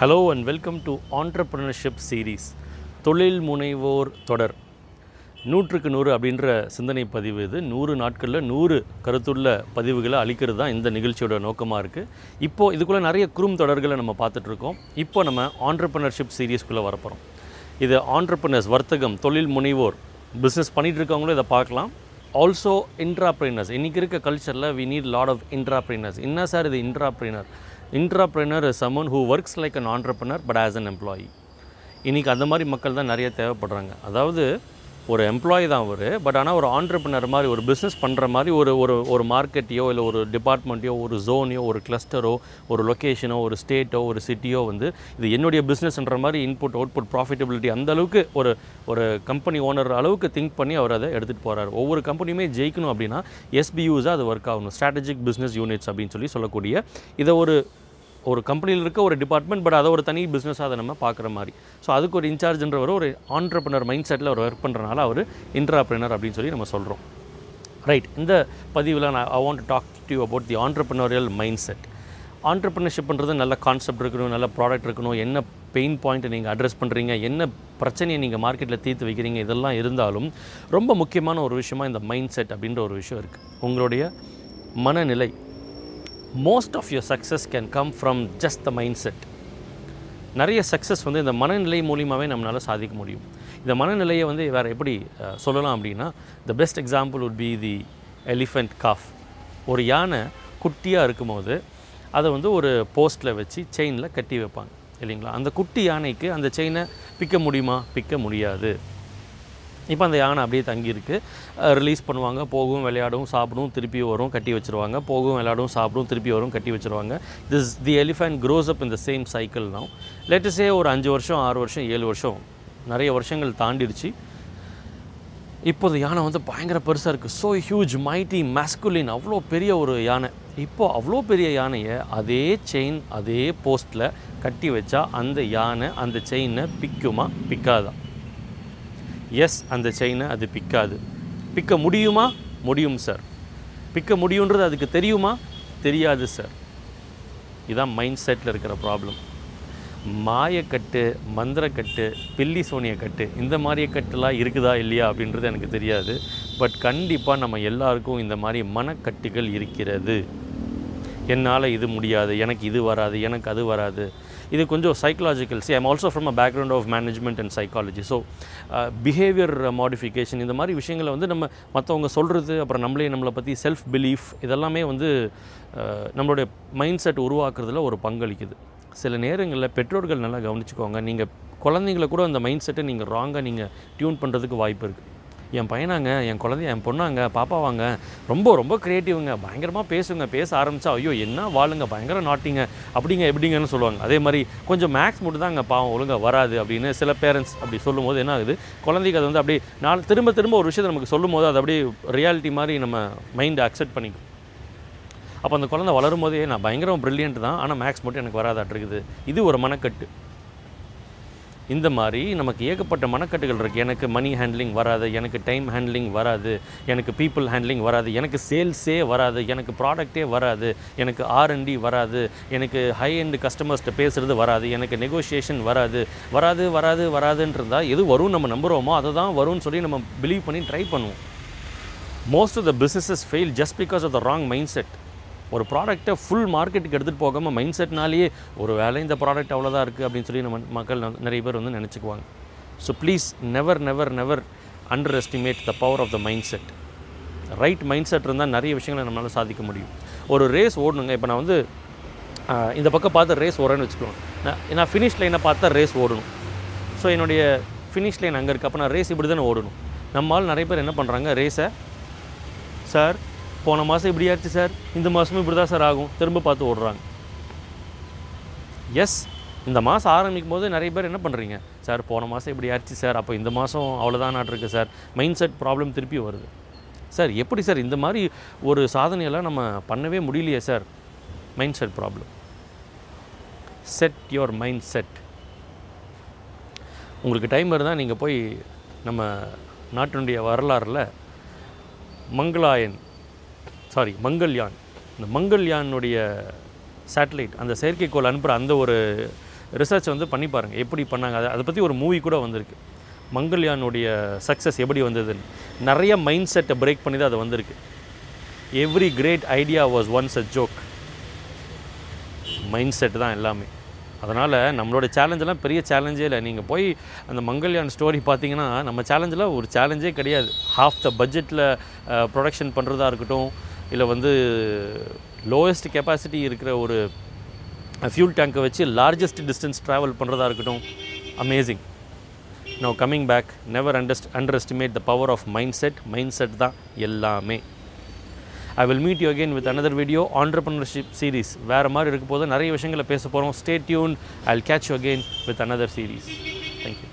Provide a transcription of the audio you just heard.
Hello and welcome to entrepreneurship series தொழில் முனைவோர் தொடர். நூற்றுக்கு நூறு அப்படின்ற சிந்தனை பதிவு இது. நூறு நாட்களில் நூறு கருத்துள்ள பதிவுகளை அளிக்கிறது தான் இந்த நிகழ்ச்சியோட நோக்கமாக இருக்குது இப்போது இதுக்குள்ளே நிறைய குறும் தொடர்களை நம்ம பார்த்துட்ருக்கோம் இப்போ நம்ம ஆண்டர்பிரினர்ஷிப் சீரீஸ்க்குள்ளே வரப்போகிறோம் இது ஆண்டர்பிரினர்ஸ் வர்த்தகம் தொழில் முனைவோர் பிஸ்னஸ் பண்ணிகிட்டு இருக்கவங்களும் இதை பார்க்கலாம். ஆல்சோ இன்ட்ராப்ரினர்ஸ் இன்றைக்கி இருக்க கல்ச்சரில் we need lot of intrapreneurs என்ன சார் இது intrapreneur intrapreneur is someone who works like an entrepreneur but as an employee இன்றைக்கி அந்த மாதிரி மக்கள் தான் நிறைய தேவைப்படுறாங்க. அதாவது ஒரு எம்ப்ளாயி தான் அவர் பட் ஆனால் ஒரு ஆண்டர்பிரினர் மாதிரி ஒரு பிஸ்னஸ் பண்ணுற மாதிரி ஒரு ஒரு ஒரு மார்க்கெட்டையோ இல்லை ஒரு டிபார்ட்மெண்ட்டையோ ஒரு ஜோனையோ ஒரு கிளஸ்டரோ ஒரு லொக்கேஷனோ ஒரு ஸ்டேட்டோ ஒரு சிட்டியோ வந்து இது என்னுடைய பிஸ்னஸ்ன்ற மாதிரி இன்புட் அவுட்புட் ப்ராஃபிட்டபிலிட்டி அந்த அளவுக்கு ஒரு ஒரு கம்பெனி ஓனர் அளவுக்கு திங்க் பண்ணி அவர் அதை எடுத்துகிட்டு போகிறார் ஒவ்வொரு கம்பெனியுமே ஜெயிக்கணும் அப்படின்னா எஸ்பியூஸாக அது ஒர்க் ஆகணும். ஸ்ட்ராட்டஜிக் பிஸ்னஸ் யூனிட்ஸ் அப்படின்னு சொல்லி சொல்லக்கூடிய இதை ஒரு ஒரு கம்பெனியில் இருக்க ஒரு டிபார்ட்மெண்ட் பட் அதை ஒரு தனி பிஸ்னஸாக அதை நம்ம பார்க்குற மாதிரி. ஸோ அதுக்கு ஒரு இன்சார்ஜ்ன்றவர் ஒரு ஆண்டர்பனர் மைண்ட் செட்டில் அவர் ஒர்க் பண்ணுறனால அவர் இன்ட்ராப்ரினர் அப்படின்னு சொல்லி நம்ம சொல்கிறோம் ரைட் இந்த பதிவில் நான் I want talk to you about the entrepreneurial mind set ஆண்டர்பிரினர்ஷிப்ன்றது நல்ல கான்செப்ட் இருக்கணும் நல்ல ப்ராடக்ட் இருக்கணும். என்ன பெயின் பாயிண்ட்டை நீங்கள் அட்ரஸ் பண்ணுறீங்க என்ன பிரச்சனையை நீங்கள் மார்க்கெட்டில் தீர்த்து வைக்கிறீங்க இதெல்லாம் இருந்தாலும் ரொம்ப முக்கியமான ஒரு விஷயமா இந்த மைண்ட் செட் அப்படின்ற ஒரு விஷயம் இருக்குது உங்களுடைய மனநிலை most of your success can come from just the mind set நிறைய சக்ஸஸ் வந்து இந்த மனநிலை மூலியமாகவே நம்மளால் சாதிக்க முடியும். இந்த மனநிலையை வந்து வேறு எப்படி சொல்லலாம் அப்படின்னா the best example would be the elephant calf ஒரு யானை குட்டியாக இருக்கும்போது அதை வந்து ஒரு போஸ்ட்டில் வச்சு செயினில் கட்டி வைப்பாங்க இல்லைங்களா? அந்த குட்டி யானைக்கு அந்த செயினை பிக்க முடியுமா? பிக்க முடியாது. இப்போ அந்த யானை அப்படியே தங்கியிருக்கு. ரிலீஸ் பண்ணுவாங்க. போகும் விளையாடும் சாப்பிடும் திருப்பி வரும் கட்டி வச்சிருவாங்க. போகும் விளையாடும் சாப்பிடும் திருப்பி வரும் கட்டி வச்சிருவாங்க. This the elephant grows up இந்த சேம் சைக்கிள் தான் லேட்டஸ்டே ஒரு அஞ்சு வருஷம் ஆறு வருஷம் ஏழு வருஷம் நிறைய வருஷங்கள் தாண்டிடுச்சு. இப்போது யானை வந்து பயங்கர பெருசாக இருக்குது ஸோ ஹியூஜ் மைட்டி மேஸ்குலின் அவ்வளோ பெரிய ஒரு யானை. இப்போது அவ்வளோ பெரிய யானையை அதே செயின் அதே போஸ்ட்டில் கட்டி வச்சா அந்த யானை அந்த செயினை பிக்குமா பிக்காதா? எஸ் அந்த செயினை அது பிக்காது. பிக்க முடியுமா? முடியும் சார் பிக்க முடியுன்றது அதுக்கு தெரியுமா? தெரியாது சார் இதுதான் மைண்ட் செட்டில் இருக்கிற ப்ராப்ளம் மாயக்கட்டு மந்திரக்கட்டு பில்லி சோனிய கட்டு இந்த மாதிரி கட்டுலாம் இருக்குதா இல்லையா அப்படின்றது எனக்கு தெரியாது. பட் கண்டிப்பாக நம்ம எல்லாருக்கும் இந்த மாதிரி மனக்கட்டுகள் இருக்கிறது. என்னால் இது முடியாது எனக்கு இது வராது எனக்கு அது வராது. இது கொஞ்சம் psychological see I'm also from a background of management and psychology so behaviour modification இந்த மாதிரி விஷயங்களை வந்து நம்ம மற்றவங்க சொல்கிறது அப்புறம் நம்மளே நம்மளை பற்றி செல்ஃப் பிலீஃப் இதெல்லாமே வந்து uh, நம்மளுடைய மைண்ட் செட் உருவாக்குறதுல ஒரு பங்களிக்குது. சில நேரங்களில் பெற்றோர்கள் நல்லா கவனிச்சுக்கோங்க நீங்கள் குழந்தைங்கள கூட அந்த மைண்ட் செட்டை நீங்கள் ராங்காக நீங்கள் டியூன் பண்ணுறதுக்கு வாய்ப்பு இருக்குது என் பையனாங்க என் குழந்தைய என் பொண்ணாங்க பாப்பாவாங்க ரொம்ப ரொம்ப க்ரியேட்டிவ்ங்க பயங்கரமாக பேசுங்க பேச ஆரம்பித்தா ஐயோ என்ன வாழுங்க பயங்கர நாட்டிங்க அப்படிங்க எப்படிங்கன்னு சொல்லுவாங்க. அதே மாதிரி கொஞ்சம் மேக்ஸ் மட்டும் தான் அங்கே பாவம் ஒழுங்காக வராது அப்படின்னு சில பேரண்ட்ஸ் அப்படி சொல்லும்போது என்ன ஆகுது? குழந்தைக்கு அது வந்து அப்படியே நாள் திரும்ப திரும்ப ஒரு விஷயத்தை நமக்கு சொல்லும்போது அது அப்படியே ரியாலிட்டி மாதிரி நம்ம மைண்டை அக்செப்ட் பண்ணிக்கும். அப்போ அந்த குழந்தை வளரும் போதே நான் பயங்கரம் ப்ரில்லியன்ட் தான். ஆனால் மேக்ஸ் மட்டும் எனக்கு வராதாட்டிருக்குது இது ஒரு மனக்கட்டு. இந்த மாதிரி நமக்கு ஏகப்பட்ட மனக்கட்டுகள் இருக்குது எனக்கு மணி ஹேண்ட்லிங் வராது எனக்கு டைம் ஹேண்ட்லிங் வராது எனக்கு பீப்புள் ஹேண்ட்லிங் வராது எனக்கு சேல்ஸே வராது எனக்கு ப்ராடக்ட்டே வராது எனக்கு ஆர்என்டி வராது எனக்கு ஹை எண்ட் கஸ்டமர்ஸ்கிட்ட பேசுகிறது வராது எனக்கு நெகோஷியேஷன் வராது. வராது வராது வராதுன்றதா எது வரும் நம்ம நம்புகிறோமோ அதை தான் வரும்னு சொல்லி நம்ம பிலீவ் பண்ணி ட்ரை பண்ணுவோம். Most of the businesses fail just because of the wrong mind set ஒரு ப்ராடக்ட்டை ஃபுல் மார்க்கெட்டுக்கு எடுத்துகிட்டு போகாமல் மைண்ட் செட்னாலேயே ஒரு வேலை இந்த ப்ராடக்ட் அவ்வளோதான் இருக்குது அப்படின்னு சொல்லி நம்ம மக்கள் நிறைய பேர் வந்து நினச்சிக்குவாங்க. So please never never never under estimate the power of the mind set right mind set இருந்தால் நிறைய விஷயங்களை நம்மளால் சாதிக்க முடியும். ஒரு ரேஸ் ஓடணுங்க. இப்போ நான் வந்து இந்த பக்கம் பார்த்து ரேஸ் ஓடுறேன்னு வச்சுக்கோங்க. நான் நான் ஃபினிஷ் லைனை பார்த்தா ரேஸ் ஓடணும். ஸோ என்னுடைய ஃபினிஷ் லைன் அங்கே இருக்குது அப்போ நான் ரேஸ் இப்படி தானே ஓடணும். நம்மால் நிறைய பேர் என்ன பண்ணுறாங்க ரேஸை சார் போன மாதம் இப்படி ஆயிடுச்சு சார். இந்த மாதமும் இப்படி தான் சார் ஆகும். திரும்ப பார்த்து ஓடுறாங்க. எஸ் இந்த மாதம் ஆரம்பிக்கும் போது நிறைய பேர் என்ன பண்ணுறீங்க சார் போன மாதம் இப்படி ஆயிடுச்சு சார். அப்போ இந்த மாதம் அவ்வளோதான் நாட்டிருக்கு சார். மைண்ட் செட் ப்ராப்ளம் திருப்பி வருது. சார் எப்படி சார் இந்த மாதிரி ஒரு சாதனையெல்லாம் நம்ம பண்ணவே முடியலையே sir? Mind set problem set your mind set உங்களுக்கு டைம் இருந்தால் நீங்கள் போய் நம்ம நாட்டினுடைய வரலாறில் மங்களாயன் சாரி மங்கள்யான் இந்த மங்கள்யானுடைய சேட்டலைட் அந்த செயற்கைக்கோள் அனுப்புகிற அந்த ஒரு ரிசர்ச் வந்து பண்ணி பாருங்கள் எப்படி பண்ணாங்க? அதை அதை பற்றி ஒரு மூவி கூட வந்திருக்கு. மங்கள்யானுடைய சக்ஸஸ் எப்படி வந்ததுன்னு. நிறைய மைண்ட் செட்டை பிரேக் பண்ணி தான் அது வந்திருக்கு. Every great idea was once a joke mind set தான் எல்லாமே. அதனால் நம்மளோட சேலஞ்செல்லாம் பெரிய சேலஞ்சே இல்லை. நீங்கள் போய் அந்த மங்கள்யான் ஸ்டோரி பார்த்தீங்கன்னா நம்ம சேலஞ்சில் ஒரு சேலஞ்சே கிடையாது. ஹாஃப் த பட்ஜெட்டில் ப்ரொடக்ஷன் பண்ணுறதா இருக்கட்டும் இல்லை வந்து லோயஸ்ட் கெப்பாசிட்டி இருக்கிற ஒரு ஃபியூல் டேங்கை வச்சு லார்ஜஸ்ட் டிஸ்டன்ஸ் ட்ராவல் பண்ணுறதா இருக்கட்டும். Amazing no coming back never underst under estimate the power of mind set mind set தான் எல்லாமே. I will meet you again with another video entrepreneurship series வேறு மாதிரி இருக்க போது நிறைய விஷயங்களை பேச போகிறோம் stay tune I will catch you again with another series thank you